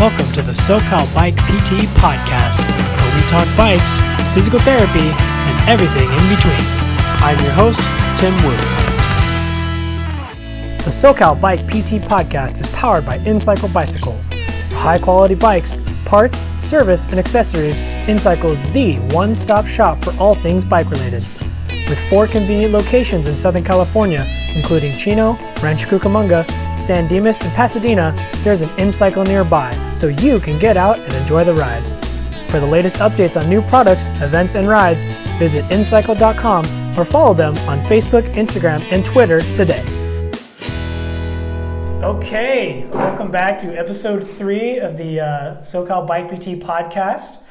Welcome to the SoCal Bike PT Podcast, where we talk bikes, physical therapy, and everything in between. I'm your host, Tim Wu. The SoCal Bike PT Podcast is powered by InCycle Bicycles. High quality bikes, parts, service, and accessories, InCycle is the one stop shop for all things bike related. With four convenient locations in Southern California, including Chino, Rancho Cucamonga, San Dimas, and Pasadena, there's an InCycle nearby, so you can get out and enjoy the ride. For the latest updates on new products, events, and rides, visit incycle.com or follow them on Facebook, Instagram, and Twitter today. Okay, welcome back to episode three of the uh, SoCal Bike PT podcast.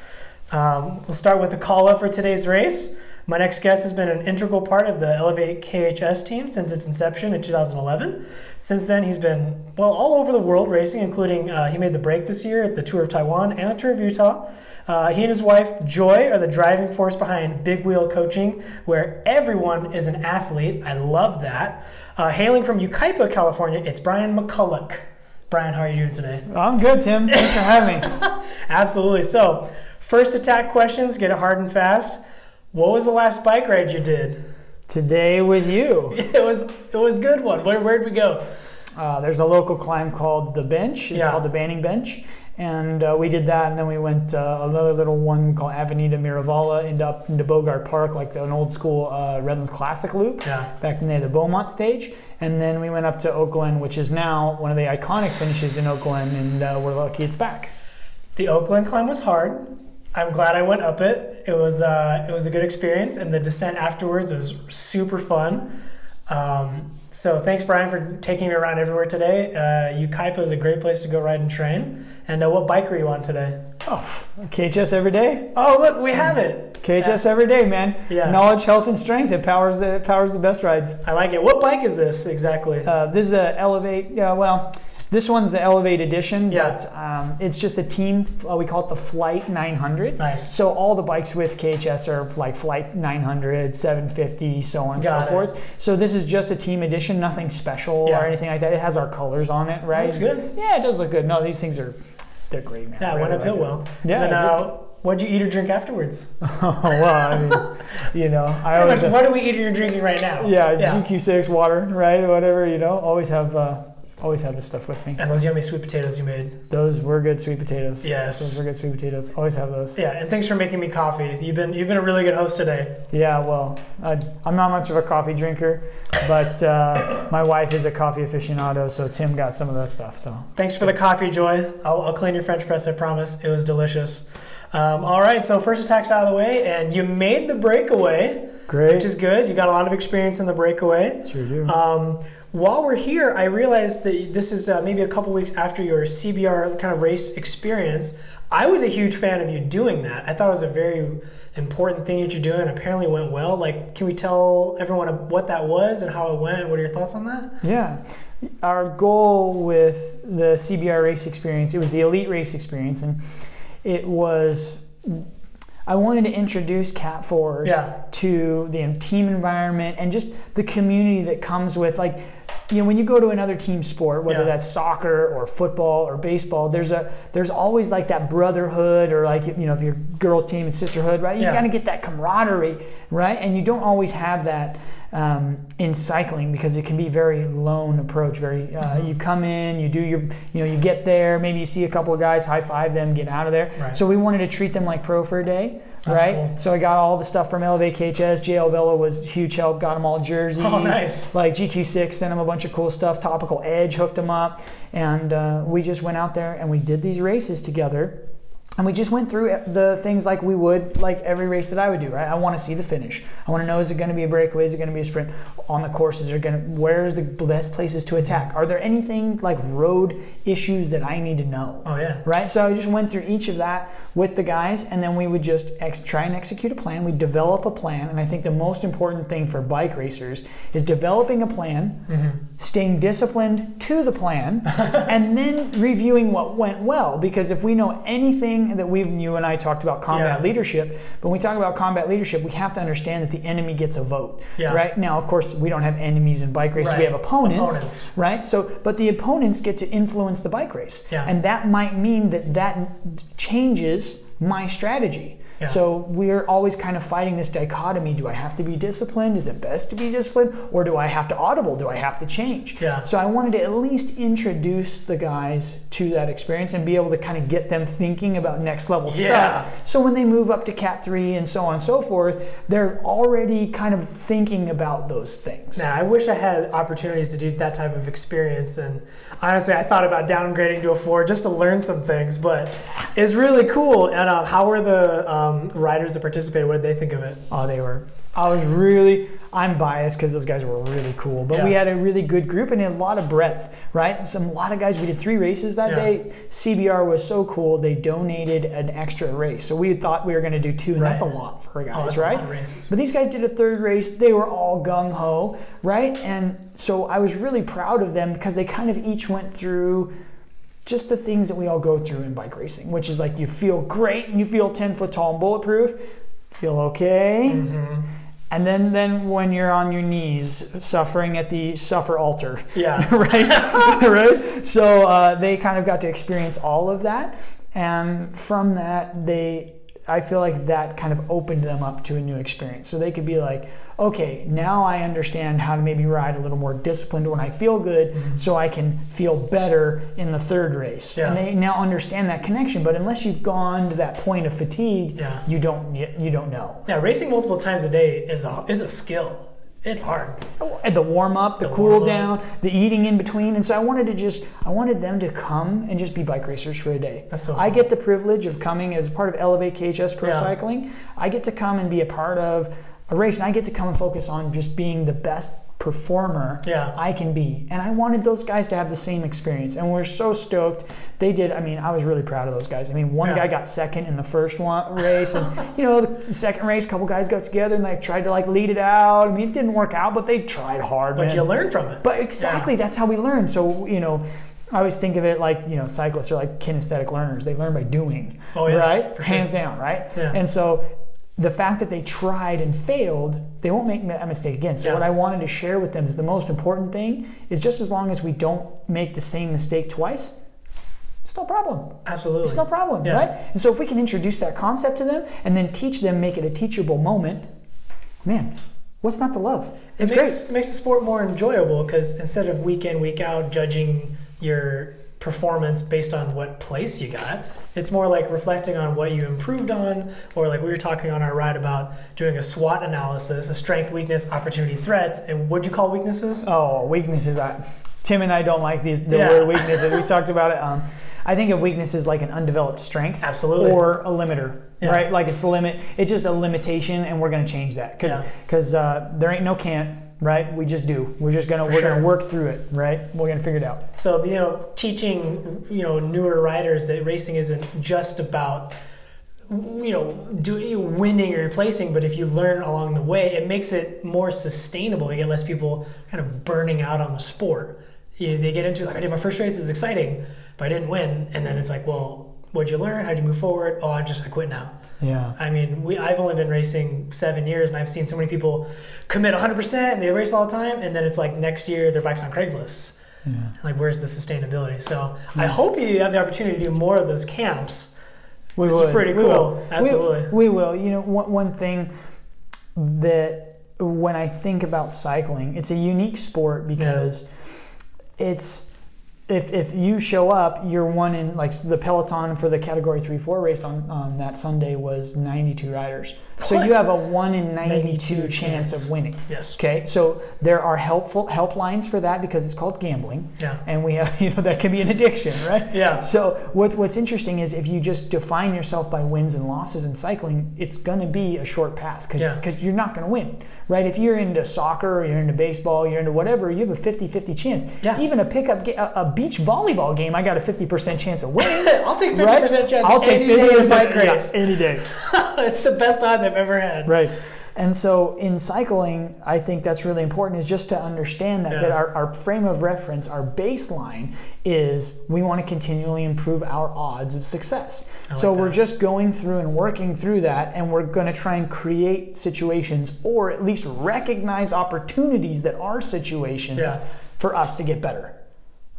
Um, we'll start with the call up for today's race. My next guest has been an integral part of the Elevate KHS team since its inception in 2011. Since then, he's been, well, all over the world racing, including uh, he made the break this year at the Tour of Taiwan and the Tour of Utah. Uh, he and his wife, Joy, are the driving force behind Big Wheel Coaching, where everyone is an athlete. I love that. Uh, hailing from Yucaipa, California, it's Brian McCulloch. Brian, how are you doing today? I'm good, Tim. Thanks for having me. Absolutely. So, first attack questions, get it hard and fast. What was the last bike ride you did? Today with you. It was it was a good one. Where where'd we go? Uh, there's a local climb called the Bench. It's Yeah. called the Banning Bench. And uh, we did that, and then we went uh, another little one called Avenida Miravilla, into up into Bogart Park, like an old school uh, Redlands Classic loop, Yeah. back in the, the Beaumont stage. And then we went up to Oak Glen, which is now one of the iconic finishes in Oak Glen, and uh, we're lucky it's back. The Oak Glen climb was hard. I'm glad I went up it. It was uh, it was a good experience, and the descent afterwards was super fun. Um, so thanks, Brian, for taking me around everywhere today. Uh, Yucaipa is a great place to go ride and train. And uh, what bike were you on today? Oh, KHS every day. Oh, look, we have it. KHS every day, man. Yeah. Knowledge, health, and strength. It powers the it powers the best rides. I like it. What bike is this exactly? Uh, this is a Elevate. Yeah, well, this one's the Elevate edition, Yeah. but um, it's just a team. Uh, we call it the Flight 900. Nice. So all the bikes with KHS are like Flight 900, 750, so on and so it. forth. So this is just a team edition, nothing special Yeah. or anything like that. It has our colors on it, right? Looks good. Yeah, it does look good. No, these things are they're great, man. yeah, I went uphill like well. Yeah, And uh, what'd you eat or drink afterwards? oh well, I mean, you know, I Pretty always much, what are we eating or drinking right now? yeah, Yeah. GQ6 water, right? Whatever, you know. Always have uh, always have this stuff with me. And those yummy sweet potatoes you made. Those were good sweet potatoes. Yes. Those were good sweet potatoes. Always have those. Yeah, and thanks for making me coffee. You've been you've been a really good host today. Yeah, well, I, I'm not much of a coffee drinker, but uh, my wife is a coffee aficionado, so Tim got some of that stuff. So Thanks for the coffee, Joy. I'll, I'll clean your French press. I promise. It was delicious. Um, all right, so first attack's out of the way, and you made the breakaway, great. which is good. You got a lot of experience in the breakaway. sure do. Um, while we're here, I realized that this is uh, maybe a couple weeks after your CBR kind of race experience. I was a huge fan of you doing that. I thought it was a very important thing that you're doing. Apparently, it went well. Like, can we tell everyone what that was and how it went? What are your thoughts on that? Yeah. Our goal with the CBR race experience, it was the elite race experience, and it was. I wanted to introduce Cat Fours Yeah. to the team environment and just the community that comes with like you know when you go to another team sport whether Yeah. that's soccer or football or baseball there's a there's always like that brotherhood or like you know if your girls team is sisterhood right you Yeah. kind of get that camaraderie right and you don't always have that um, in cycling because it can be very lone approach very uh, Mm-hmm. you come in you do your you know you get there maybe you see a couple of guys high five them get out of there Right. so we wanted to treat them like pro for a day That's right cool. so I got all the stuff from Elevate KHS. JL Velo was huge help. Got them all jerseys. Oh, nice. Like GQ6 sent them a bunch of cool stuff. Topical Edge hooked them up, and uh, we just went out there and we did these races together. And we just went through the things like we would like every race that I would do, right? I want to see the finish. I want to know is it going to be a breakaway? Is it going to be a sprint? On the courses, are going to where's the best places to attack? Are there anything like road issues that I need to know? Oh yeah. right? So I just went through each of that with the guys, and then we would just ex- try and execute a plan. We develop a plan, and I think the most important thing for bike racers is developing a plan, mm-hmm. staying disciplined to the plan, and then reviewing what went well. Because if we know anything thing that we've you and I talked about combat Yeah. leadership. But when we talk about combat leadership, we have to understand that the enemy gets a vote. Yeah. Right now, of course, we don't have enemies in bike races. We have opponents, Opponents. Right. So, but the opponents get to influence the bike race, Yeah. and that might mean that that changes my strategy. Yeah. So we're always kind of fighting this dichotomy. Do I have to be disciplined? Is it best to be disciplined? Or do I have to audible? Do I have to change? Yeah. So I wanted to at least introduce the guys to that experience and be able to kind of get them thinking about next level Yeah. stuff. So when they move up to Cat 3 and so on and so forth, they're already kind of thinking about those things. Now, I wish I had opportunities to do that type of experience. And honestly, I thought about downgrading to a four just to learn some things, but it's really cool. And uh, how were the um, Um, riders that participated? What did they think of it? Oh, they were. I was really. I'm biased because those guys were really cool, but we had a really good group and a lot of breadth, right? Some a lot of guys. We did three races that Yeah. day. CBR was so cool. They donated an extra race, so we thought we were going to do two, and that's a lot for oh, guys, Oh, that's a right? lot of races. But these guys did a third race. They were all gung ho, right? And so I was really proud of them because they kind of each went through just the things that we all go through in bike racing, which is like you feel great and you feel 10 foot tall and bulletproof, feel okay. Mm-hmm. And then, then when you're on your knees suffering at the suffer altar, Yeah. right? right? So uh, they kind of got to experience all of that, and from that, they, I feel like that kind of opened them up to a new experience. So they could be like, okay, now I understand how to maybe ride a little more disciplined when I feel good, mm-hmm. so I can feel better in the third race. Yeah. And they now understand that connection. But unless you've gone to that point of fatigue, Yeah. you don't you don't know. Yeah, racing multiple times a day is a, is a skill. It's hard. And the warm up, the, The cool down, the eating in between, and so I wanted to just I wanted them to come and just be bike racers for a day. That's so I get the privilege of coming as part of Elevate KHS Pro Yeah. Cycling. I get to come and be a part of a race, and I get to come and focus on just being the best performer Yeah. I can be. And I wanted those guys to have the same experience, and we're so stoked. They did. I mean, I was really proud of those guys. I mean, one Yeah. guy got second in the first one race, and you know, the second race, a couple guys got together and like tried to like lead it out. I mean, it didn't work out, but they tried hard. But man. you learn from it. But exactly, that's how we learn. So you know, I always think of it like you know, cyclists are like kinesthetic learners. They learn by doing, Oh, yeah, right? for sure. Hands down, right? Yeah. And so the fact that they tried and failed, they won't make a mistake again. So Yeah. what I wanted to share with them is the most important thing is just as long as we don't make the same mistake twice, it's no problem. Absolutely. It's no problem, Yeah. right? And so if we can introduce that concept to them and then teach them, make it a teachable moment, man, what's not to love? It It's makes, it makes the sport more enjoyable because instead of week in, week out judging your performance based on what place you got, it's more like reflecting on what you improved on, or like we were talking on our ride about doing a SWOT analysis, a strength, weakness, opportunity, threats. And what'd you call weaknesses? Oh, weaknesses. I, Tim and I don't like these, the Yeah. word weaknesses. We talked about it. Um, I think of weaknesses like an undeveloped strength, Absolutely. or a limiter, Yeah. right? Like it's a limit. It's just a limitation, and we're going to change that because Yeah. because uh, there ain't no can't, right? We just do. We're just gonna For we're sure. gonna work through it, right? We're gonna figure it out. So you know, teaching you know newer riders that racing isn't just about you know doing winning or placing, but if you learn along the way, it makes it more sustainable. You get less people kind of burning out on the sport. You, they get into like I did my first race, it's exciting, but I didn't win, and then it's like, well, what'd you learn? How'd you move forward? Oh, I just I quit now. Yeah. I mean, we I've only been racing seven years, and I've seen so many people commit 100% and they race all the time, and then it's like next year their bike's on Craigslist. Yeah. Like, where's the sustainability? So I hope you have the opportunity to do more of those camps. We Which is would. pretty We cool. will. We- Absolutely. We, will. You know, one, one thing that when I think about cycling, it's a unique sport because it's if, if you show up, you're one in like the peloton for the category three four race on, on that Sunday was 92 riders. So you have a one in 92, 92 chance chance. of winning. Yes. Okay, so there are helpful helplines for that because it's called gambling, Yeah. and we have you know that can be an addiction, right? Yeah. So what, what's interesting is if you just define yourself by wins and losses in cycling, it's going to be a short path because Yeah. you're not going to win, right? If you're into soccer you're into baseball, you're into whatever, you have a 50-50 chance. Yeah. Even a pickup, a, a beach volleyball game, I got a 50% chance of winning. I'll take 50% right? chance I'll take any day of 50% bike yeah, any day. it's the best odds I've ever had. Right. And so in cycling, I think that's really important is just to understand that, Yeah. that our, our frame of reference, our baseline is we want to continually improve our odds of success. Like so we're just going through and working through that and we're going to try and create situations or at least recognize opportunities that are situations Yeah. for us to get better.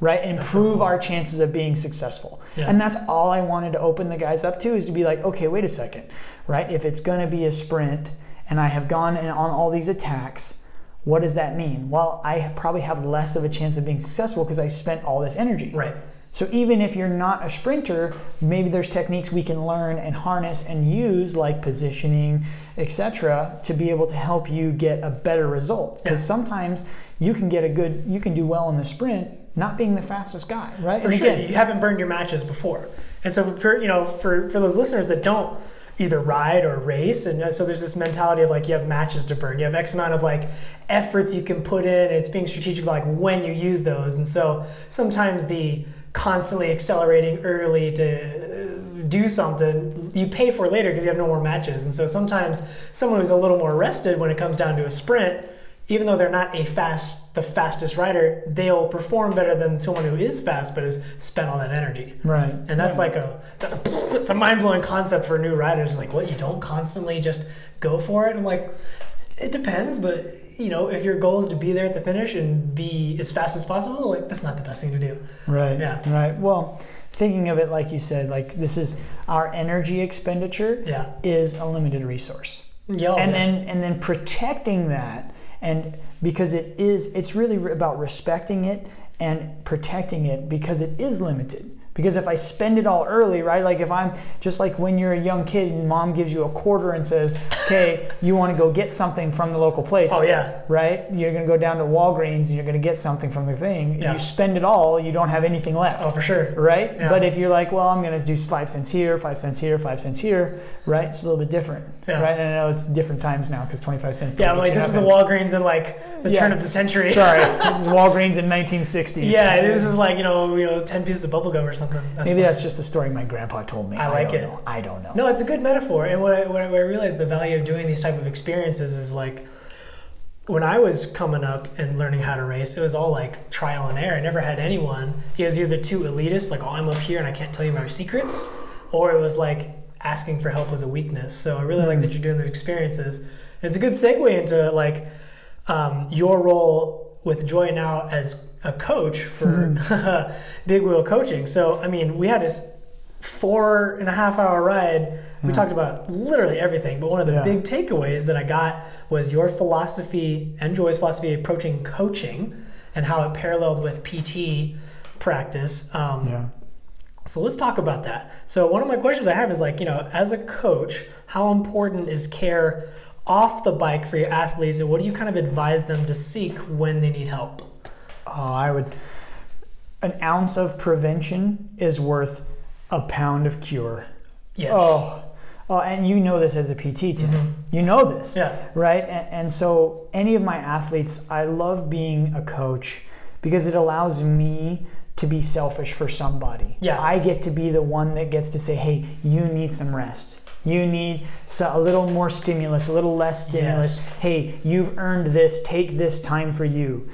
Right? Improve our chances of being successful. Yeah. And that's all I wanted to open the guys up to is to be like, okay, wait a second, right? If it's going to be a sprint and I have gone and on all these attacks, what does that mean? Well, I probably have less of a chance of being successful because I spent all this energy. Right. So even if you're not a sprinter, maybe there's techniques we can learn and harness and use like positioning, etc., to be able to help you get a better result. Because Yeah. sometimes you can get a good, you can do well in the sprint, not being the fastest guy, right? For And sure, again, you haven't burned your matches before, and so for you know for for those listeners that don't either ride or race, and uh, so there's this mentality of like you have matches to burn, you have X amount of like efforts you can put in. It's being strategic about like when you use those, and so sometimes the constantly accelerating early to uh, do something you pay for later because you have no more matches, and so sometimes someone who's a little more rested when it comes down to a sprint even though they're not a fast the fastest rider they'll perform better than someone who is fast but has spent all that energy right. and that's like a that's a it's a mind-blowing concept for new riders like what you don't constantly just go for it i'm like it depends but you know if your goal is to be there at the finish and be as fast as possible like that's not the best thing to do Right. Yeah. Right. Well, thinking of it like you said, like this is our energy expenditure yeah is a limited resource. yeah and then and then protecting that and because it is it's really about respecting it and protecting it because it is limited because if i spend it all early right like if i'm just like when you're a young kid and mom gives you a quarter and says okay you want to go get something from the local place oh yeah right you're going to go down to walgreens and you're going to get something from the thing Yeah. you spend it all you don't have anything left oh for sure right? Yeah. But if you're like, well, I'm going to do five cents here, five cents here, five cents here, right? It's a little bit different, Yeah. right? And I know it's different times now because 25 cents. yeah like this is a walgreens in like the turn of the century Sorry, this is Walgreens in 1960s. yeah this is like you know you know 10 pieces of bubble gum or something that's Maybe fine. that's just a story my grandpa told me. I like it. Know. I don't know. No, it's a good metaphor. And what I, what I, what I realized the value of doing these type of experiences is like when I was coming up and learning how to race, it was all like trial and error. I never had anyone. It was either too elitist, like, oh, I'm up here and I can't tell you my secrets, or it was like asking for help was a weakness. So I really like that you're doing those experiences. And it's a good segue into like um, your role with Joy now as a coach for Big Wheel Coaching. So, I mean, we had this four and a half hour ride. We talked about literally everything, but one of the Yeah. big takeaways that I got was your philosophy and Joy's philosophy approaching coaching and how it paralleled with PT practice. Um, Yeah. so let's talk about that. So one of my questions I have is like, you know, as a coach, how important is care off the bike for your athletes, and what do you kind of advise them to seek when they need help? Oh, I would. An ounce of prevention is worth a pound of cure. Yes. Oh, oh, and you know this as a PT, Tim. Mm-hmm. You know this. Yeah. right? And, and so, any of my athletes, I love being a coach because it allows me to be selfish for somebody. Yeah. I get to be the one that gets to say, hey, you need some rest. You need a little more stimulus, a little less stimulus. Yes. Hey, you've earned this. Take this time for you.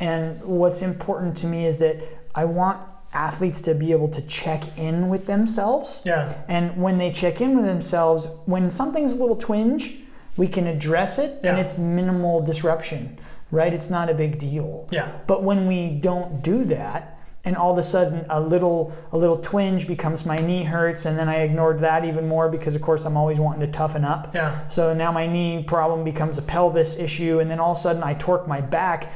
And what's important to me is that I want athletes to be able to check in with themselves. Yeah. And when they check in with themselves, when something's a little twinge, we can address it and it's minimal disruption, right? It's not a big deal. Yeah. But when we don't do that, and all of a sudden a little a little twinge becomes my knee hurts, and then I ignored that even more because of course I'm always wanting to toughen up. Yeah. So now my knee problem becomes a pelvis issue, and then all of a sudden I torque my back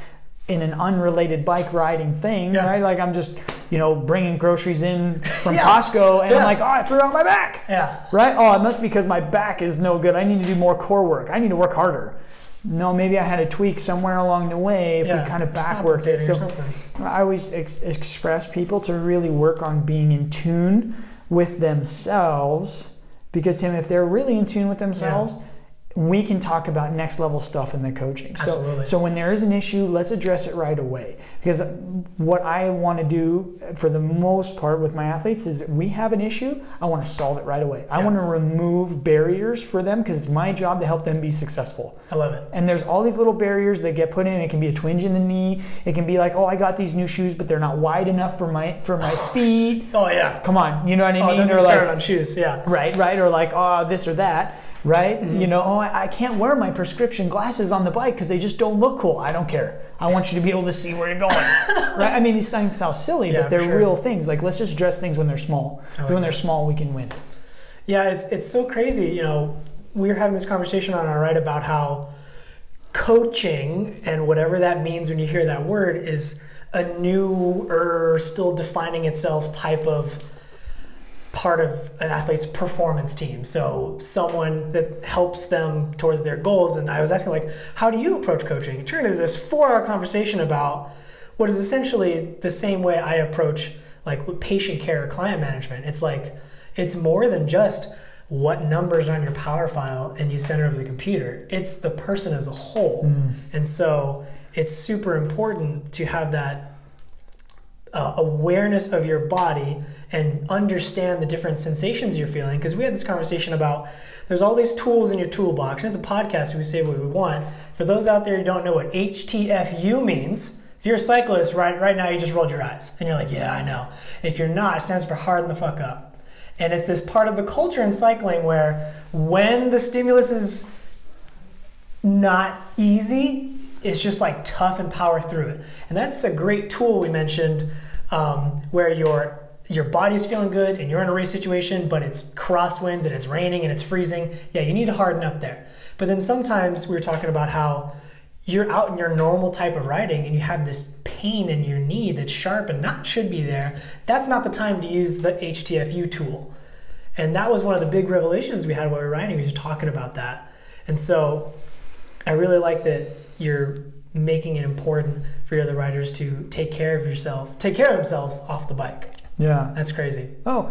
in an unrelated bike riding thing, Yeah. right? Like I'm just, you know, bringing groceries in from Yeah. Costco, and I'm like, oh, I threw out my back, Yeah. right? Oh, it must be because my back is no good. I need to do more core work. I need to work harder. No, maybe I had a tweak somewhere along the way if Yeah. we kind of back work it. So something. I always ex- express people to really work on being in tune with themselves because Tim, if they're really in tune with themselves, we can talk about next level stuff in the coaching. So, Absolutely. so when there is an issue, let's address it right away. Because what I want to do for the most part with my athletes is we have an issue, I want to solve it right away. I want to remove barriers for them because it's my job to help them be successful. I love it. And there's all these little barriers that get put in. It can be a twinge in the knee. It can be like, oh, I got these new shoes, but they're not wide enough for my for my feet. Oh yeah. Come on, you know what I Oh, mean? don't get or like, on shoes. Yeah. right, right, or like, oh, this or that, right? Mm-hmm. You know, oh, I, I can't wear my prescription glasses on the bike because they just don't look cool. I don't care. I want you to be able to see where you're going, right? I mean, these things sound silly, Yeah, but they're sure. real things. Like, let's just address things when they're small. like when they're small, we can win. Yeah, it's it's so crazy. You know, we were having this conversation on our right about how coaching and whatever that means when you hear that word is a new or still defining itself type of part of an athlete's performance team. So someone that helps them towards their goals. And I was asking like, how do you approach coaching? It turned into this four-hour conversation about what is essentially the same way I approach like with patient care or client management. It's like it's more than just what numbers are on your power file and you send it over the computer. It's the person as a whole. And so it's super important to have that uh, awareness of your body and understand the different sensations you're feeling. Because we had this conversation about there's all these tools in your toolbox. And it's a podcast, we say what we want. For those out there who don't know what HTFU means, if you're a cyclist right right now, you just rolled your eyes and you're like, yeah, I know. If you're not, it stands for harden the fuck up. And it's this part of the culture in cycling where when the stimulus is not easy. It's just like tough and power through it. And that's a great tool we mentioned um, where your your body's feeling good and you're in a race situation, but it's crosswinds and it's raining and it's freezing. Yeah, you need to harden up there. But then sometimes we were talking about how you're out in your normal type of riding and you have this pain in your knee that's sharp and not should be there. That's not the time to use the HTFU tool. And that was one of the big revelations we had while we were riding. We were just talking about that. And so I really like that you're making it important for your other riders to take care of yourself, take care of themselves off the bike. Yeah. That's crazy. Oh,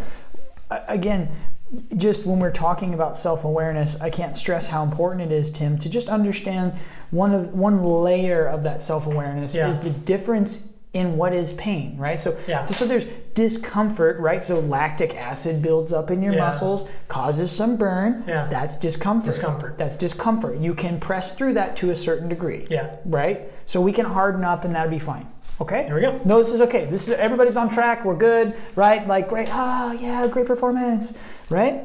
again, just when we're talking about self-awareness, I can't stress how important it is, Tim, to just understand one of one layer of that self-awareness Yeah. is the difference in what is pain, right? So, Yeah. so there's discomfort, right? So lactic acid builds up in your Yeah. muscles, causes some burn. Yeah. That's discomfort. Discomfort. That's discomfort. You can press through that to a certain degree Yeah. right? So we can harden up and that'll be fine. Okay? There we go. No, this is okay. This is everybody's on track. We're good, right? Like great. Ah, yeah, great performance, right?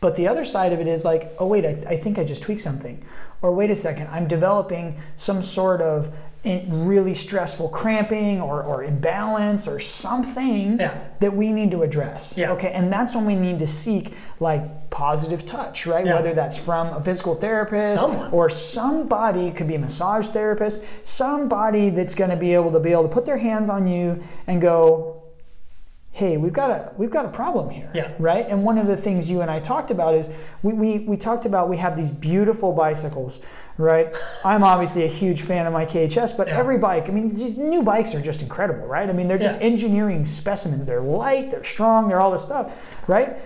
But the other side of it is like, oh wait, I, I think I just tweaked something, or wait a second, I'm developing some sort of really stressful cramping or, or imbalance or something Yeah. that we need to address. Yeah. Okay, and that's when we need to seek like positive touch, right? Yeah. Whether that's from a physical therapist Someone. or somebody could be a massage therapist, somebody that's going to be able to be able to put their hands on you and go, "Hey, we've got a we've got a problem here." Yeah. Right? And one of the things you and I talked about is we we, we talked about we have these beautiful bicycles, right? I'm obviously a huge fan of my KHS, but Yeah. every bike, I mean, these new bikes are just incredible, right? I mean, they're just Yeah. engineering specimens. They're light, they're strong, they're all this stuff, right?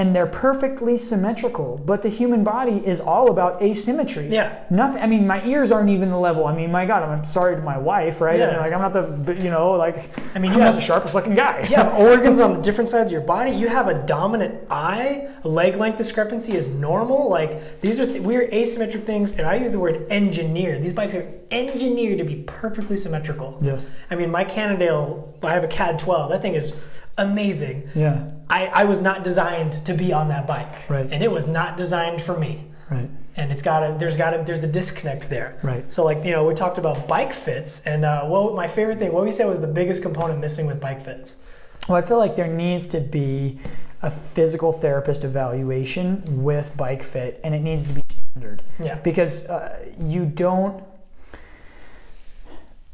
And they're perfectly symmetrical, but the human body is all about asymmetry. Yeah. Nothing. I mean, my ears aren't even the level. I mean, my God, I'm sorry to my wife, right? I Yeah. mean, like I'm not the, you know, like I mean, I'm you not have- the sharpest looking guy. You have organs on the different sides of your body. You have a dominant eye. Leg length discrepancy is normal. Like these are th- we're asymmetric things, and I use the word engineer. These bikes are engineered to be perfectly symmetrical. Yes. I mean, my Cannondale, I have a CAAD 12. That thing is amazing. Yeah. I, I was not designed to be on that bike, Right. and it was not designed for me. Right. And it's got a there's got a there's a disconnect there. Right. So like you know we talked about bike fits, and uh, what my favorite thing, what we said was the biggest component missing with bike fits. Well, I feel like there needs to be a physical therapist evaluation with bike fit, and it needs to be standard. Yeah. because uh, you don't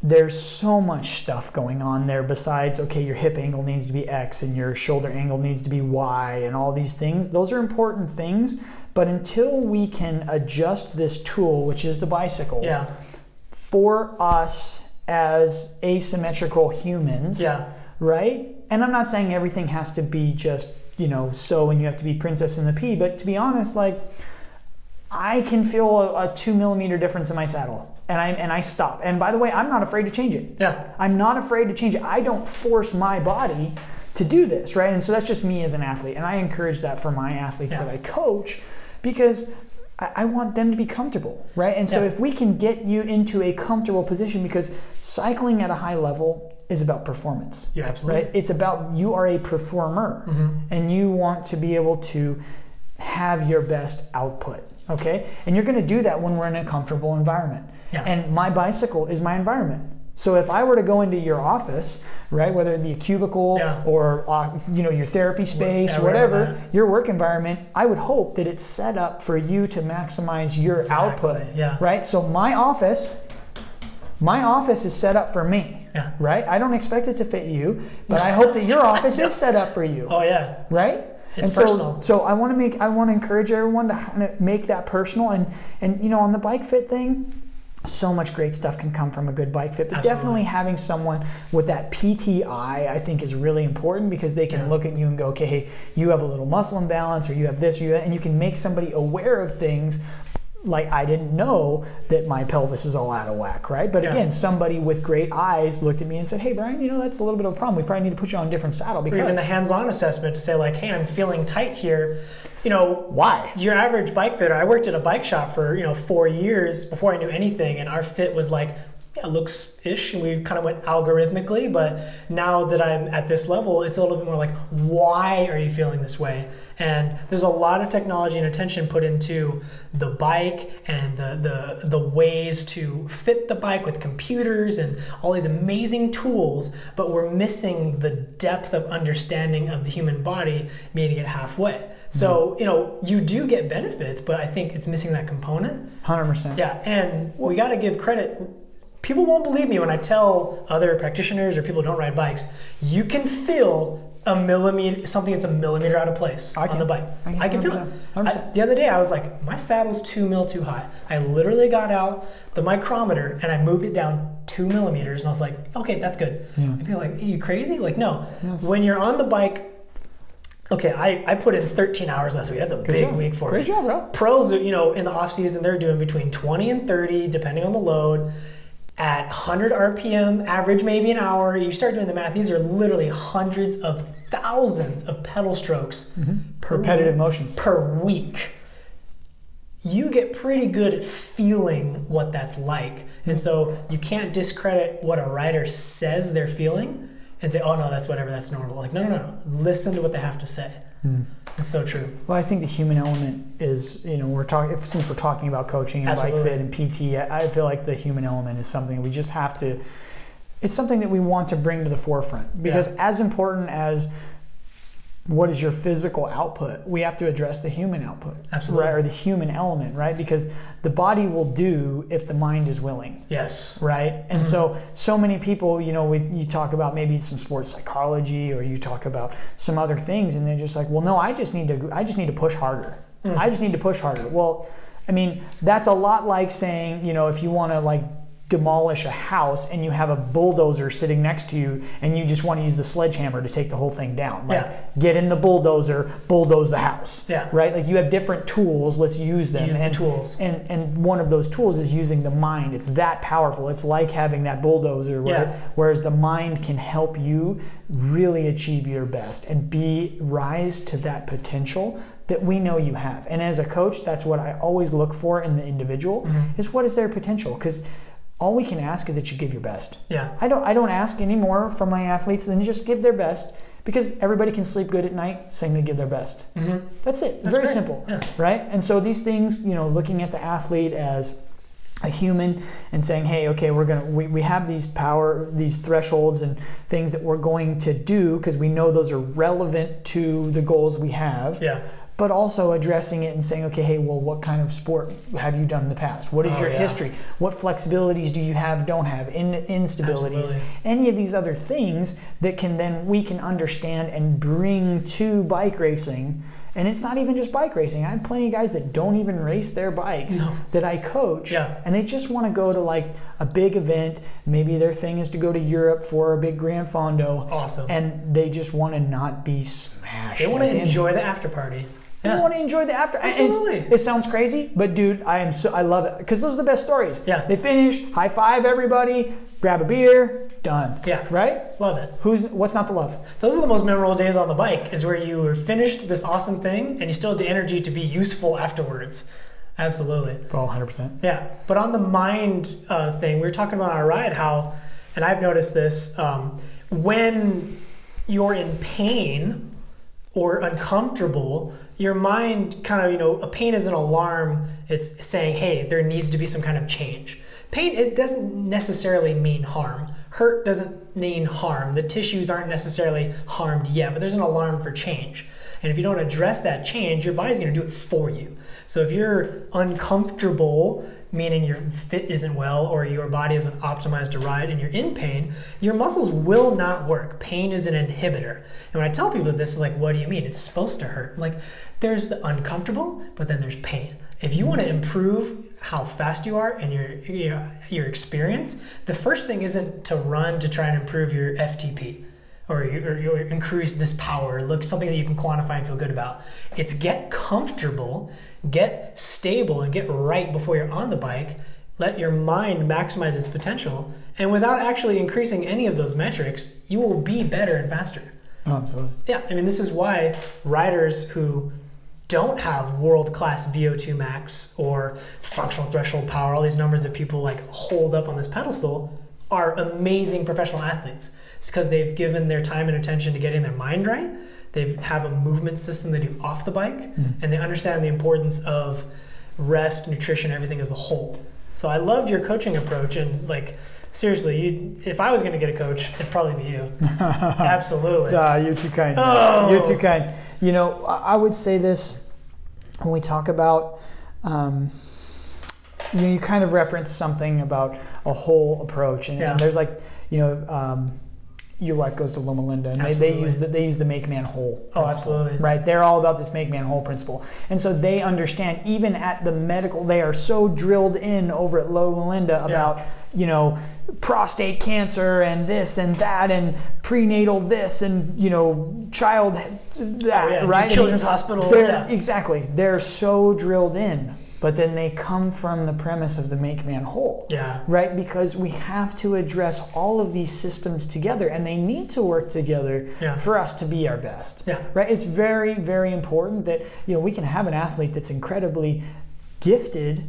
there's so much stuff going on there besides okay your hip angle needs to be x and your shoulder angle needs to be y and all these things those are important things but until we can adjust this tool which is the bicycle Yeah. for us as asymmetrical humans Yeah. right? And I'm not saying everything has to be just, you know, so and you have to be princess in the pea, but to be honest, like I can feel a, a two millimeter difference in my saddle. And I, and I stop. And by the way, I'm not afraid to change it. Yeah. I'm not afraid to change it. I don't force my body to do this, right? And so that's just me as an athlete. And I encourage that for my athletes Yeah. that I coach because I, I want them to be comfortable, right? And so Yeah. if we can get you into a comfortable position, because cycling at a high level is about performance. Yeah, absolutely. Right? It's about you are a performer Mm-hmm. and you want to be able to have your best output. Okay? And you're going to do that when we're in a comfortable environment. Yeah. And my bicycle is my environment. So if I were to go into your office, right, whether it be a cubicle Yeah. or uh, you know your therapy space, yeah, whatever, your work environment, I would hope that it's set up for you to maximize your Exactly, output. yeah. Right? So my office, my office is set up for me. Yeah. Right? I don't expect it to fit you, but I hope that your office is set up for you. Oh yeah. Right? It's and so, personal. So I want to make I want to encourage everyone to kind of make that personal and and you know on the bike fit thing, so much great stuff can come from a good bike fit. But Absolutely. definitely having someone with that PTI I think is really important because they can Yeah. look at you and go, okay, hey, you have a little muscle imbalance or you have this or you and you can make somebody aware of things like I didn't know that my pelvis is all out of whack, right? But Yeah. again, somebody with great eyes looked at me and said, "Hey, Brian, you know that's a little bit of a problem. We probably need to put you on a different saddle Or because even the hands-on assessment to say like, hey, I'm feeling tight here. You know, why? your average bike fitter. I worked at a bike shop for you know four years before I knew anything, and our fit was like, yeah, looks ish, and we kind of went algorithmically. But now that I'm at this level, it's a little bit more like, why are you feeling this way? And there's a lot of technology and attention put into the bike and the, the the ways to fit the bike with computers and all these amazing tools, but we're missing the depth of understanding of the human body, meeting it halfway. So, mm-hmm. you know, you do get benefits, but I think it's missing that component. Hundred percent. Yeah, and we got to give credit. People won't believe me when I tell other practitioners or people who don't ride bikes, you can feel a millimeter, something that's a millimeter out of place I on the bike. I can, I can feel it. 100%. I- the other day, I was like, my saddle's two mil too high. I literally got out the micrometer and I moved it down two millimeters, and I was like, okay, that's good. Yeah. And people are like, are you crazy? Like, no. Yes. When you're on the bike, okay, I, I put in 13 hours last week. That's a big job. week for Great me job, bro. pros are, you know in the off season they're doing between 20 and 30 depending on the load at 100 rpm average maybe an hour you start doing the math these are literally hundreds of thousands of pedal strokes mm-hmm. per Repetitive motions. per week you get pretty good at feeling what that's like and mm-hmm. so you can't discredit what a rider says they're feeling and say oh no that's whatever that's normal like no no no listen to what they have to say hmm. it's so true Well, I think the human element is, you know, we're talking since we're talking about coaching and Absolutely. bike fit and PT. I I feel like the human element is something we just have to. It's something that we want to bring to the forefront because as important as what is your physical output, we have to address the human output, Absolutely. right, or the human element, right? Because the body will do if the mind is willing yes right? And mm-hmm. so, so many people, you know, we, you talk about maybe some sports psychology, or you talk about some other things, and they're just like, well, no, I just need to, I just need to push harder. Mm. I just need to push harder. Well, I mean, that's a lot like saying, you know, if you want to like demolish a house and you have a bulldozer sitting next to you and you just want to use the sledgehammer to take the whole thing down. Like, Yeah. get in the bulldozer, bulldoze the house. Yeah. Right? Like you have different tools, let's use them. Use the and, tools. And and one of those tools is using the mind. It's that powerful. It's like having that bulldozer where, Yeah. whereas the mind can help you really achieve your best and be rise to that potential that we know you have. And as a coach, that's what I always look for in the individual Mm-hmm. is what is their potential because all we can ask is that you give your best. Yeah. I don't I don't ask any more from my athletes than just give their best because everybody can sleep good at night saying they give their best. Mm-hmm. That's it. That's Very great. simple. Yeah. Right? And so these things, you know, looking at the athlete as a human and saying, hey, okay, we're gonna we, we have these power, these thresholds and things that we're going to do because we know those are relevant to the goals we have. Yeah. But also addressing it and saying, okay, hey, well, what kind of sport have you done in the past? What is Oh, your yeah. history? What flexibilities do you have, don't have, in, instabilities? Absolutely. Any of these other things that can then we can understand and bring to bike racing. And it's not even just bike racing. I have plenty of guys that don't even race their bikes No. that I coach. Yeah. And they just want to go to like a big event. Maybe their thing is to go to Europe for a big Grand Fondo. Awesome. And they just want to not be smashed. They want to enjoy the after party. You Yeah. want to enjoy the after. it's- Absolutely. It sounds crazy, but dude, I am so I love it because those are the best stories. Yeah. They finish, high five everybody, grab a beer, done. Yeah. Right? Love it. Who's what's not to love? Those are the most memorable days on the bike. Is where you finished this awesome thing and you still had the energy to be useful afterwards. Absolutely. Oh, 100 percent. Yeah, but on the mind uh, thing, we were talking about our ride how, and I've noticed this um, when you're in pain or uncomfortable, your mind kind of you know a pain is an alarm. It's saying, hey, there needs to be some kind of change. Pain it doesn't necessarily mean harm. Hurt doesn't mean harm. The tissues aren't necessarily harmed yet, but there's an alarm for change. And if you don't address that change, your body's going to do it for you. So if you're uncomfortable, meaning your fit isn't well or your body isn't optimized to ride and you're in pain, your muscles will not work. Pain is an inhibitor. And when I tell people this is like, what do you mean? It's supposed to hurt. I'm like, there's the uncomfortable, but then there's pain. If you want to improve how fast you are and your you know, your experience, the first thing isn't to run to try and improve your FTP or or increase this power, look something that you can quantify and feel good about. It's get comfortable, get stable, and get right before you're on the bike. Let your mind maximize its potential, and without actually increasing any of those metrics, you will be better and faster. Oh, absolutely. Yeah, I mean, this is why riders who don't have world class VO2 max or functional threshold power, all these numbers that people like hold up on this pedestal, are amazing professional athletes. It's because they've given their time and attention to getting their mind right. They have a movement system they do off the bike, and they understand the importance of rest, nutrition, everything as a whole. So I loved your coaching approach, and like seriously, you, if I was going to get a coach, it'd probably be you. Absolutely. Ah, you're too kind. Oh. You're too kind. You know, I would say this when we talk about. Um, you, know, you kind of reference something about a whole approach, and, Yeah. and there's like, you know, um, your wife goes to Loma Linda, and they, they use the, they use the make man whole. Oh, absolutely. Right, they're all about this make man whole principle, and so they understand. Even at the medical, they are so drilled in over at Loma Linda about you know prostate cancer and this and that and prenatal this and you know child Oh, that Oh, yeah, right Children's And Hospital, they're- yeah. exactly they're so drilled in but then they come from the premise of the make man whole Yeah. right because we have to address all of these systems together and they need to work together Yeah. for us to be our best Yeah. right it's very very important that you know we can have an athlete that's incredibly gifted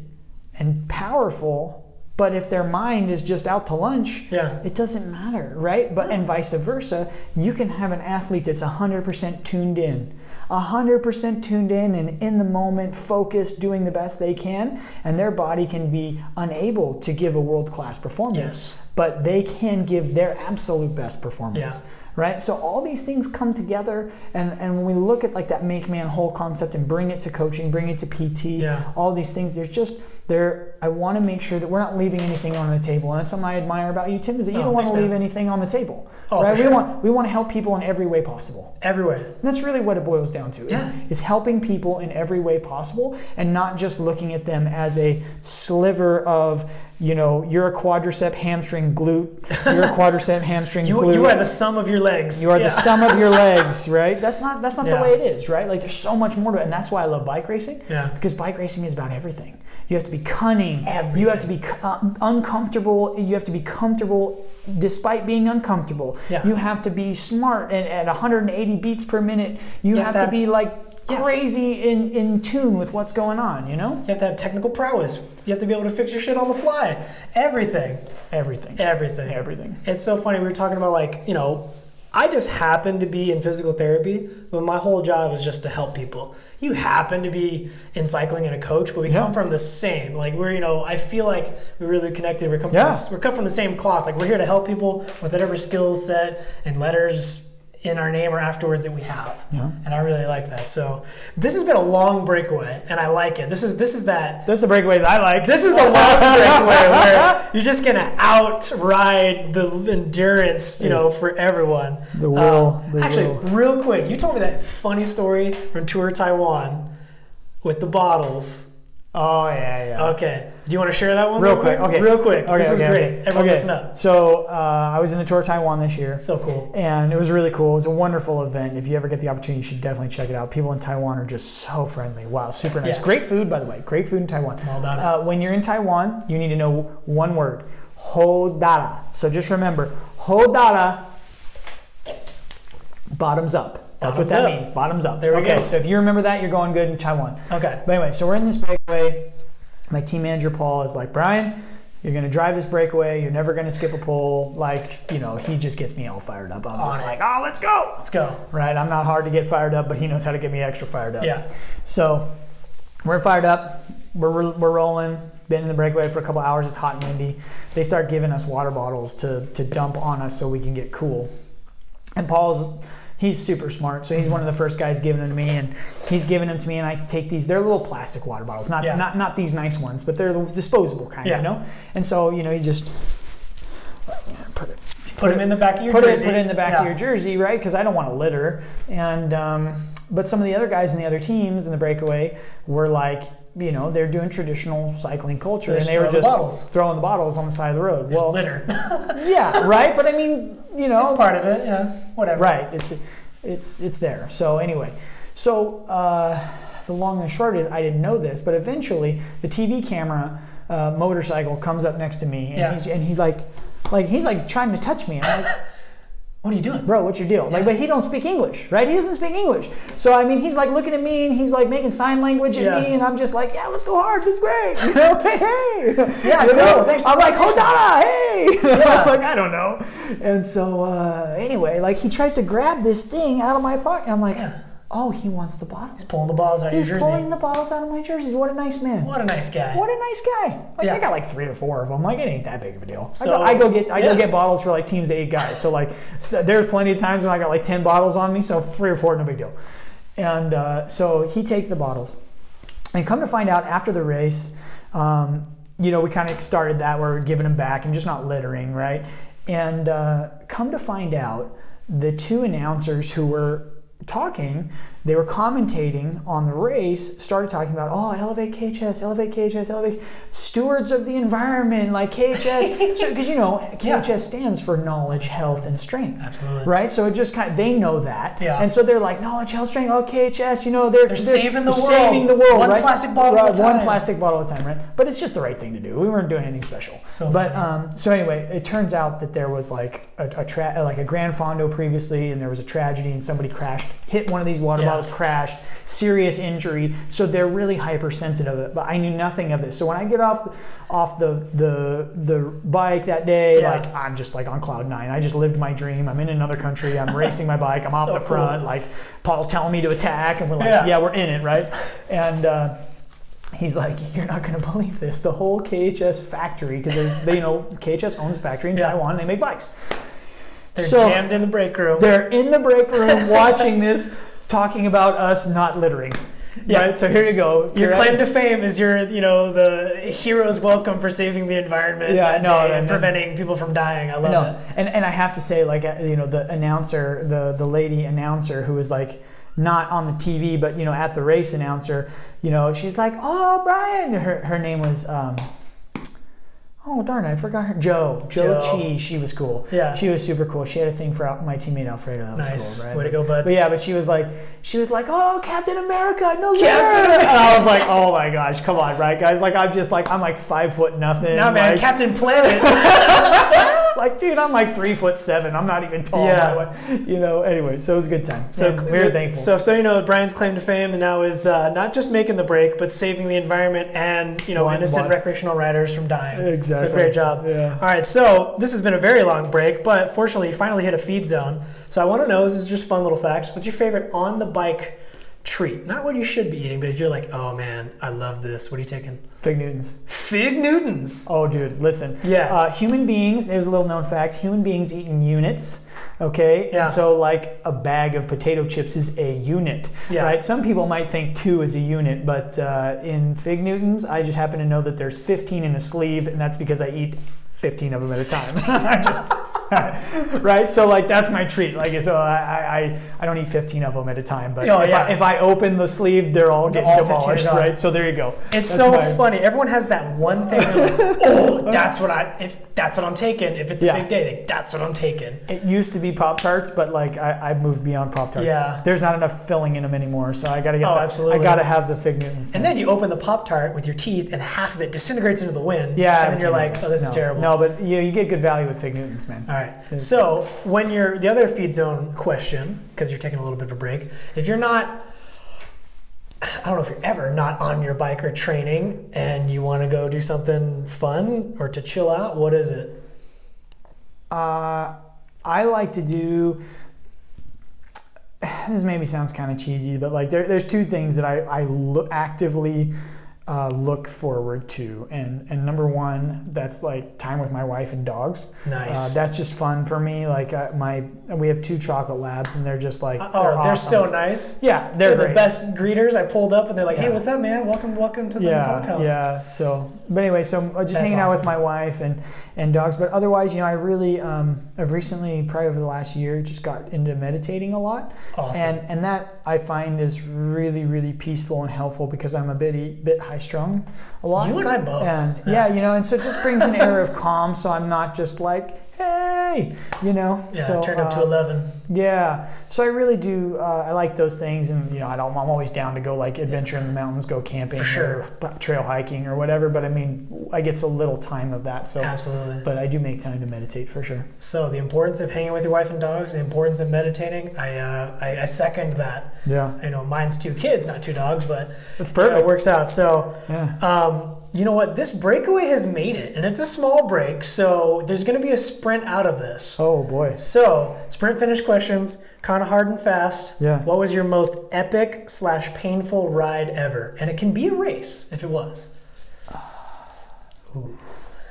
and powerful but if their mind is just out to lunch Yeah. it doesn't matter right but and vice versa you can have an athlete that's 100% tuned in 100% tuned in and in the moment focused doing the best they can and their body can be unable to give a world-class performance Yes. but they can give their absolute best performance Yeah. right so all these things come together and and when we look at like that make man whole concept and bring it to coaching bring it to pt Yeah. all these things there's just there i want to make sure that we're not leaving anything on the table and that's something i admire about you tim is that you Oh, don't want to leave man. anything on the table Oh, right we sure. want we want to help people in every way possible Everywhere. and that's really what it boils down to is, Yeah. is helping people in every way possible and not just looking at them as a sliver of you know you're a quadricep hamstring glute you're a quadricep hamstring You, glute you are the sum of your legs. you are Yeah. the sum of your legs, right? That's not that's not Yeah. the way it is, right? Like there's so much more to it, and that's why I love bike racing. Yeah. Because bike racing is about everything. You have to be cunning. Everything. You have to be uh, uncomfortable. You have to be comfortable despite being uncomfortable. Yeah. You have to be smart and at 180 beats per minute. You, You have, have to be like Yeah. crazy in in tune with what's going on. You know You have to have technical prowess. You have to be able to fix your shit on the fly. Everything. everything. Everything. Everything. It's so funny. We were talking about like, you know, I just happen to be in physical therapy, but my whole job is just to help people. You happen to be in cycling and a coach, but we Yeah. come from the same. Like we're, you know, I feel like we're really connected. We're come Yeah. from this, we're cut from the same cloth. Like we're here to help people with whatever skills set and letters in our name or afterwards that we have. Yeah. And I really like that. So this has been a long breakaway, and I like it. This is this is that That's the breakaways I like. this is the long breakaway where you're just gonna outride the endurance, you know, for everyone. The will, um, the actually, will. real quick, you told me that funny story from Tour Taiwan with the bottles. Oh yeah, yeah. Okay. Do you want to share that one? Real quick, okay. Real quick. Okay, this is great. okay. Everyone Okay. listen up. So uh, I was in the tour of Taiwan this year. So cool. and it was really cool. It was a wonderful event. If you ever get the opportunity, you should definitely check it out. People in Taiwan are just so friendly. Wow, super nice. Yeah. Great food, by the way. Great food in Taiwan. All about it. Uh, when you're in Taiwan, you need to know one word: hodara. So just remember, hodara. Bottoms up. That's what that up. means. Bottoms up. There we okay, go. so if you remember that, you're going good in Taiwan. Okay. But anyway, so we're in this breakaway. My team manager Paul is like, Brian, you're gonna drive this breakaway. You're never gonna skip a pole. Like, you know, he just gets me all fired up. I'm just like, oh, let's go. Let's go. Right? I'm not hard to get fired up, but he knows how to get me extra fired up. Yeah. So we're fired up. We're, we're, rolling. Been in the breakaway for a couple hours. It's hot and windy. They start giving us water bottles to, to dump on us so we can get cool. And Paul's he's super smart, so he's one of the first guys giving them to me, and he's giving them to me, and I take these. They're little plastic water bottles, not Yeah. not not these nice ones, but they're the disposable kind, Yeah. you know. And so you know, you just put it Put them in the back of your put jersey. it put it in the back Yeah. of your jersey, right? Because I don't want to litter. And um, but some of the other guys in the other teams in the breakaway were like, you know, they're doing traditional cycling culture, and they were just bottles. throwing the bottles on the side of the road. There's well, litter. yeah, right. But I mean, you know, It's part of it. Yeah. Whatever. Right. It's it's it's there. So anyway, so uh, the long and short is I didn't know this, but eventually the TV camera uh, motorcycle comes up next to me, and Yeah. he's and he like like he's like trying to touch me, and I'm like. What are you doing? Bro, what's your deal? Like, but he don't speak English, right? He doesn't speak English. So I mean, he's like looking at me and he's like making sign language at Yeah. me, and I'm just like, yeah, let's go hard. That's great. You know, hey, hey. Yeah, You cool. know? Thanks I'm like, Hodana, hey. Yeah. Like, I don't know. And so uh, anyway, like he tries to grab this thing out of my pocket. I'm like, Yeah. Oh, he wants the bottles. He's pulling the balls out of your He's jersey. pulling the bottles out of my jerseys. What a nice man. What a nice guy. What a nice guy. Like Yeah. I got like three or four of them. Like it ain't that big of a deal. So, I, go, I go get I yeah. go get bottles for like teams of eight guys. So like st- there's plenty of times when I got like ten bottles on me. So three or four, no big deal. And uh, so he takes the bottles, and come to find out after the race, um, you know, we kind of started that where we're giving them back and just not littering, right? And uh, come to find out, the two announcers who were talking, they were commentating on the race, started talking about, oh, elevate KHS, elevate KHS, elevate stewards of the environment, like KHS. Because, you know, KHS stands for knowledge, health, and strength. Absolutely. Right? So it just kind of, they know that. Yeah. And so they're like, knowledge, health, strength, oh, KHS, you know, they're, They're saving the world. Saving the world. One right? plastic bottle at a time. One plastic bottle at a time, right? But it's just the right thing to do. We weren't doing anything special. So but um, so anyway, it turns out that there was like a, a tra- like a Grand Fondo previously, and there was a tragedy, and somebody crashed, hit one of these water Yeah. Bottles, crashed, serious injury. So they're really hypersensitive of it. But I knew nothing of this. So when I get off off the the the bike that day, Yeah. like I'm just like on cloud nine. I just lived my dream. I'm in another country. I'm racing my bike. I'm off So the front. cool. Like Paul's telling me to attack, and we're like, Yeah. yeah, we're in it, right? And uh, he's like, "You're not going to believe this. The whole KHS factory, because they, you know, KHS owns a factory in Yeah. Taiwan. They make bikes. They're So- jammed in the break room. They're in the break room watching this, talking about us not littering. Yeah. Right. So here you go. Your You're claim at- to fame is your, you know, the hero's welcome for saving the environment Yeah, no, no, and no. preventing people from dying. I love no, it. and and I have to say, like uh, you know, the announcer, the the lady announcer who was like not on the TV, but you know, at the race announcer, you know, she's like, "Oh, Brian," her her name was. Um, Oh darn! I forgot her. Joe. Joe, Joe. Chi. She was cool. Yeah. She was super cool. She had a thing for Al- my teammate Alfredo. That was Nice. cool, right? Way to go, bud. But yeah, but she was like, she was like, "Oh, Captain America, no Captain litter!" And I was like, "Oh my gosh, come on, right, guys? Like, I'm just like, I'm like five foot nothing. Now, man, like, Captain Planet. like, dude, I'm like three foot seven. I'm not even tall. Yeah. way. You know. Anyway, so it was a good time. So So we were thankful. So, so you know, Brian's claim to fame now is uh, not just making the break, but saving the environment and you know One- innocent one- recreational riders from dying. Exactly. So great job. Yeah. All right. So this has been a very long break, but fortunately, you finally hit a feed zone. So I want to know. This is just fun little facts. What's your favorite on the bike treat? Not what you should be eating, but if you're like, oh man, I love this. What are you taking? Fig Newtons. Fig Newtons. Oh, dude, listen. Yeah. Uh, human beings. There's a little known fact. Human beings eat in units. Okay. Yeah. And so, like a bag of potato chips is a unit. Yeah. Right. Some people might think two is a unit, but uh, in Fig Newtons, I just happen to know that there's 15 in a sleeve, and that's because I eat 15 of them at a time. I just, right? So like that's my treat. Like so, I, I I don't eat 15 of them at a time, but Oh, if, yeah. I, if I open the sleeve, they're all getting all demolished, right? So there you go. It's That's so my- funny. Everyone has that one thing. Like, oh, that's what I. If that's what I'm taking. If it's a Yeah. big day, like, that's what I'm taking. It used to be Pop Tarts, but like I, I've moved beyond Pop Tarts. Yeah. There's not enough filling in them anymore, so I gotta get. Oh, the, absolutely. I gotta have the Fig Newtons. And then you open the Pop Tart with your teeth, and half of it disintegrates into the wind. yeah, And then you're like, oh, this no, is terrible. No, but you, you get good value with Fig Newtons, man. All right. So when you're the other feed zone question, because you're taking a little bit of a break, if you're not, I don't know if you're ever not on your bike or training, and you want to go do something fun or to chill out, what is it? Uh, I like to do. This maybe sounds kind of cheesy, but like there, there's two things that I, I look, actively uh, look forward to, and and number one, that's like time with my wife and dogs. Nice. Uh, that's just fun for me. Like uh, my, we have two chocolate labs, and they're just like oh, they're, awesome. so nice. yeah, They're, they're, the best greeters. I pulled up and they're like, "Hey, what's up, man? Welcome, welcome to the yeah, podcast." yeah. So, but anyway, so uh, just That's hanging out with my wife and and dogs. But otherwise, you know, I really, um, I've recently, probably over the last year, just got into meditating a lot, Awesome. and and that I find is really, really peaceful and helpful because I'm a bit bit high strung a lot. you and I both. and yeah. you know, and so it just brings an air of calm. So I'm not just like, hey, you know. Yeah, so, turned up to uh, eleven. Yeah, so I really do. Uh, I like those things, and you know, I don't, I'm always down to go like adventure in the mountains, go camping, sure. or trail hiking, or whatever. But I mean, I get so little time of that. So, Absolutely. but I do make time to meditate for sure. So the importance of hanging with your wife and dogs, the importance of meditating. I uh, I, I second that. Yeah, I know mine's two kids, not two dogs, but that's you know, perfect. it works out. So Yeah, Um, you know what? This breakaway has made it, and it's a small break, so there's going to be a sprint out of this. Oh boy. So, sprint finish questions, kind of hard and fast. Yeah. What was your most epic slash painful ride ever? And it can be a race if it was.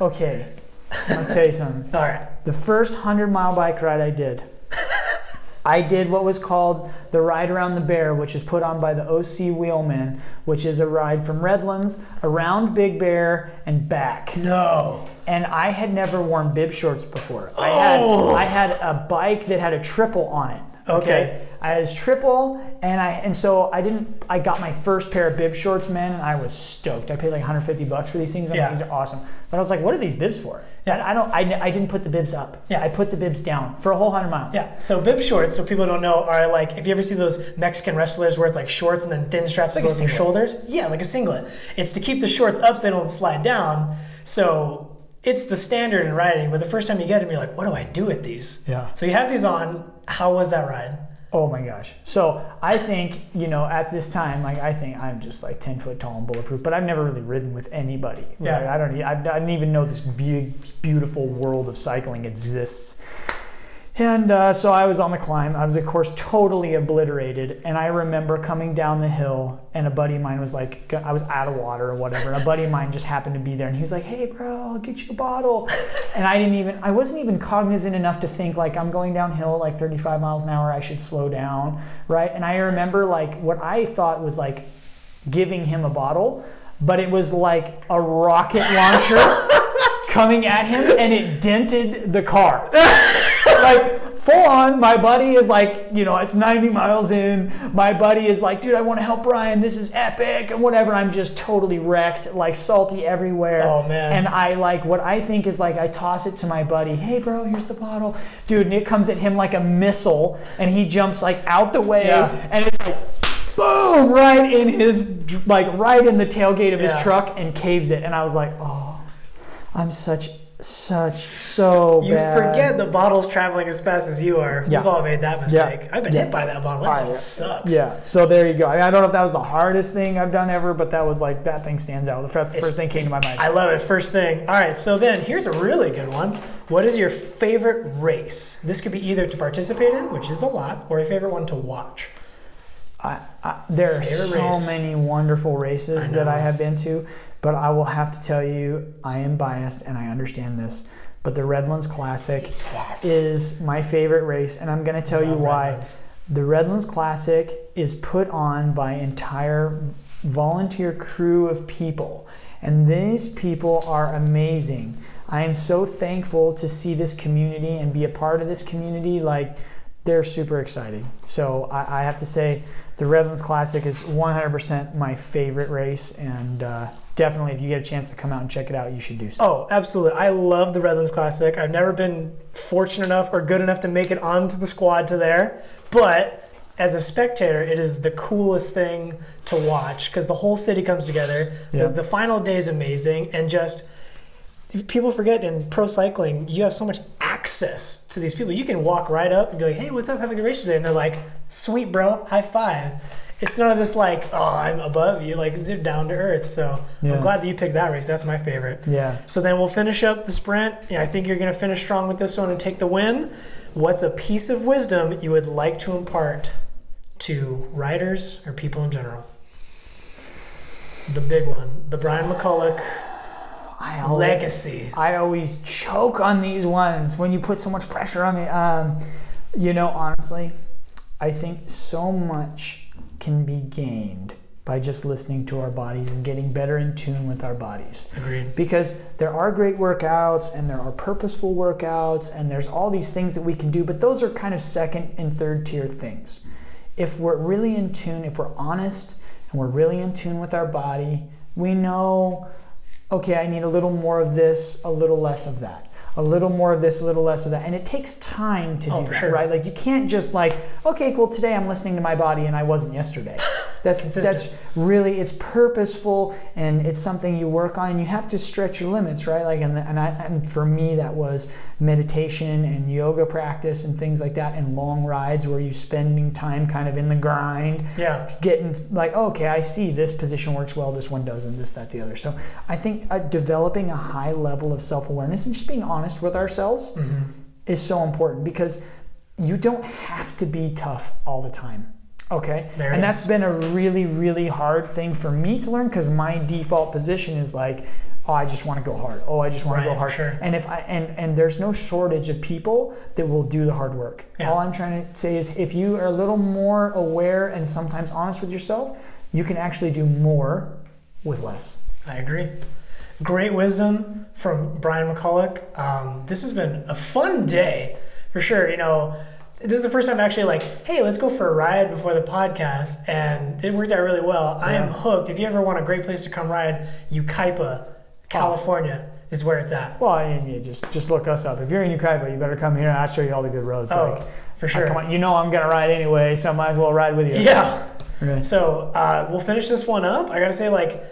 Okay, I'll tell you something. All right. The first hundred mile bike ride I did, I did what was called the ride around the bear, which is put on by the OC Wheelmen, which is a ride from Redlands around Big Bear and back. No. and I had never worn bib shorts before. I had Oh. I had a bike that had a triple on it. Okay. I had this triple, and I and so I didn't. I got my first pair of bib shorts, man, and I was stoked. I paid like 150 bucks for these things. I'm Yeah. like, these are awesome. But I was like, what are these bibs for? Yeah. I don't. I, I didn't put the bibs up. Yeah. I put the bibs down for a whole hundred miles. Yeah, so bib shorts, so people don't know, are like, if you ever see those Mexican wrestlers where it's like shorts and then thin straps that Like go to their shoulders? Yeah, like a singlet. It's to keep the shorts up so they don't slide down. So it's the standard in riding, but the first time you get them, you're like, what do I do with these? Yeah. So you have these on. How was that ride? Oh my gosh. So I think, you know, at this time, like I think I'm just like 10 foot tall and bulletproof, but I've never really ridden with anybody. Right? Yeah. I don't, I, I didn't even know this big, beautiful world of cycling exists. And uh, so I was on the climb. I was, of course, totally obliterated. And I remember coming down the hill, and a buddy of mine was like, I was out of water or whatever. And a buddy of mine just happened to be there, and he was like, "Hey, bro, I'll get you a bottle." And I didn't even, I wasn't even cognizant enough to think like I'm going downhill like 35 miles an hour. I should slow down, right? And I remember like what I thought was like giving him a bottle, but it was like a rocket launcher coming at him, and it dented the car like full on my buddy is like you know it's 90 miles in. My buddy is like dude i want to help brian this is epic and whatever. I'm just totally wrecked like salty everywhere. Oh, man. and i like what i think is like i toss it to my buddy. Hey bro here's the bottle. Dude and it comes at him like a missile and he jumps like out the way. Yeah. and it's like boom right in his like right in the tailgate of his truck and caves it. And i was like oh i'm such such so You bad forget the bottle's traveling as fast as you are. Yeah. We've all made that mistake. Yeah. I've been Yeah. hit by that bottle. That bottle sucks. Yeah, so there you go. I, I don't know if that was the hardest thing I've done ever, but that was like that thing stands out. The It's- first thing came to my mind. I love it. First thing. All right, so then here's a really good one. What is your favorite race? This could be either to participate in, which is a lot, or a favorite one to watch. I, I, there are Favorite so race. many wonderful races I that I have been to, but I will have to tell you, I am biased and I understand this. But the Redlands Classic is my favorite race, and I'm going to tell you why. Redlands. The Redlands Classic is put on by entire volunteer crew of people. And these people are amazing. I am so thankful to see this community and be a part of this community. Like, they're super exciting. So I, I have to say, the Redlands Classic is 100% my favorite race, and uh, definitely, if you get a chance to come out and check it out, you should do so. Oh, absolutely. I love the Redlands Classic. I've never been fortunate enough or good enough to make it onto the squad to there, but as a spectator, it is the coolest thing to watch because the whole city comes together. Yeah. The, the final day is amazing, and just people forget in pro cycling, you have so much access to these people. You can walk right up and be like, "Hey, what's up? Have a good race today," and they're like, "Sweet, bro, high five. It's none of this like, "Oh, I'm above you." Like they're down to earth. So Yeah. I'm glad that you picked that race. That's my favorite. Yeah. So then we'll finish up the sprint. Yeah, I think you're going to finish strong with this one and take the win. What's a piece of wisdom you would like to impart to riders or people in general? The big one, the Brian McCulloch I always, legacy. I always choke on these ones when you put so much pressure on me. Um, you know, honestly, I think so much can be gained by just listening to our bodies and getting better in tune with our bodies. Agreed. Because there are great workouts and there are purposeful workouts and there's all these things that we can do, but those are kind of second and third tier things. If we're really in tune, if we're honest and we're really in tune with our body, we know, okay, I need a little more of this, a little less of that. A little more of this, a little less of that. And it takes time to Oh, do for that, sure. right? Like you can't just like, okay, well today I'm listening to my body and I wasn't yesterday. That's consistent. that's really it's purposeful and it's something you work on and you have to stretch your limits right like and, and, I, and for me that was meditation and yoga practice and things like that and long rides where you spending time kind of in the grind Yeah. getting like okay i see this position works well this one doesn't this that the other so i think uh, developing a high level of self-awareness and just being honest with ourselves hmm is so important because you don't have to be tough all the time. Okay? There and that's is. been a really, really hard thing for me to learn because my default position is like, oh, I just want to go hard. Oh, I just want Right, to go hard. sure. And if I and and there's no shortage of people that will do the hard work. Yeah. All I'm trying to say is if you are a little more aware and sometimes honest with yourself, you can actually do more with less. I agree. Great wisdom from Brian McCulloch. Um, this has been a fun day for sure. You know, this is the first time actually like, hey, let's go for a ride before the podcast, and it worked out really well. I am hooked. If you ever want a great place to come ride, Yucaipa, California is where it's at. Well, and you just just look us up. If you're in Yucaipa, you better come here I'll show you all the good roads. Oh, Like, for sure. come on, you know I'm gonna ride anyway, so I might as well ride with you. Yeah. Okay. So uh, we'll finish this one up. I gotta say, like,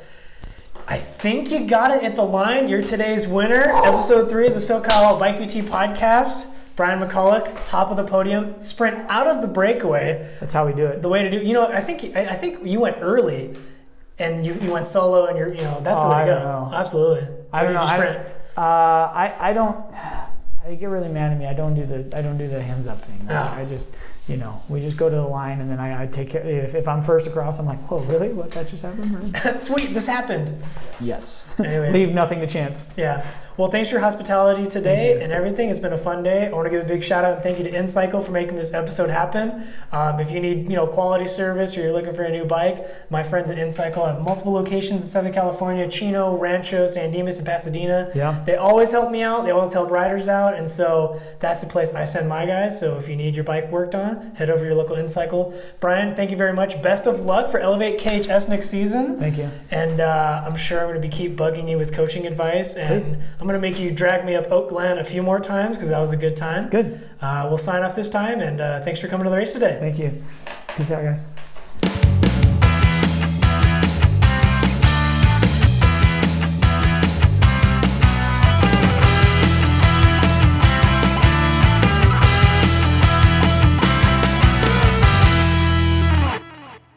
I think you got it at the line. You're today's winner. Episode three of the SoCal Bike BT podcast. Brian McCulloch, top of the podium, sprint out of the breakaway. That's how we do it. The way to do, you know, I think I, I think you went early, and you, you went solo, and you're, you know, that's Oh, the way to I go. don't know. Absolutely. I How don't did know. you I, sprint? uh, I I don't. I get really mad at me. I don't do the I don't do the hands up thing. Like, Ah. I just you know we just go to the line and then I, I take care. If, if I'm first across, I'm like, oh really? What that just happened? Sweet, this happened. yes. Leave nothing to chance. Yeah. Well, thanks for your hospitality today and everything. It's been a fun day. I want to give a big shout out and thank you to InCycle for making this episode happen. Um, if you need, you know, quality service or you're looking for a new bike, my friends at InCycle have multiple locations in Southern California: Chino, Rancho, San Dimas, and Pasadena. Yeah. They always help me out. They always help riders out, and so that's the place I send my guys. So if you need your bike worked on, head over to your local InCycle. Brian, thank you very much. Best of luck for Elevate KHS next season. Thank you. And uh, I'm sure I'm going to be keep bugging you with coaching advice, and Please. I'm going to make you drag me up Oak Glen a few more times because that was a good time. Good. Uh, we'll sign off this time, and uh, thanks for coming to the race today. Thank you. Peace out, guys.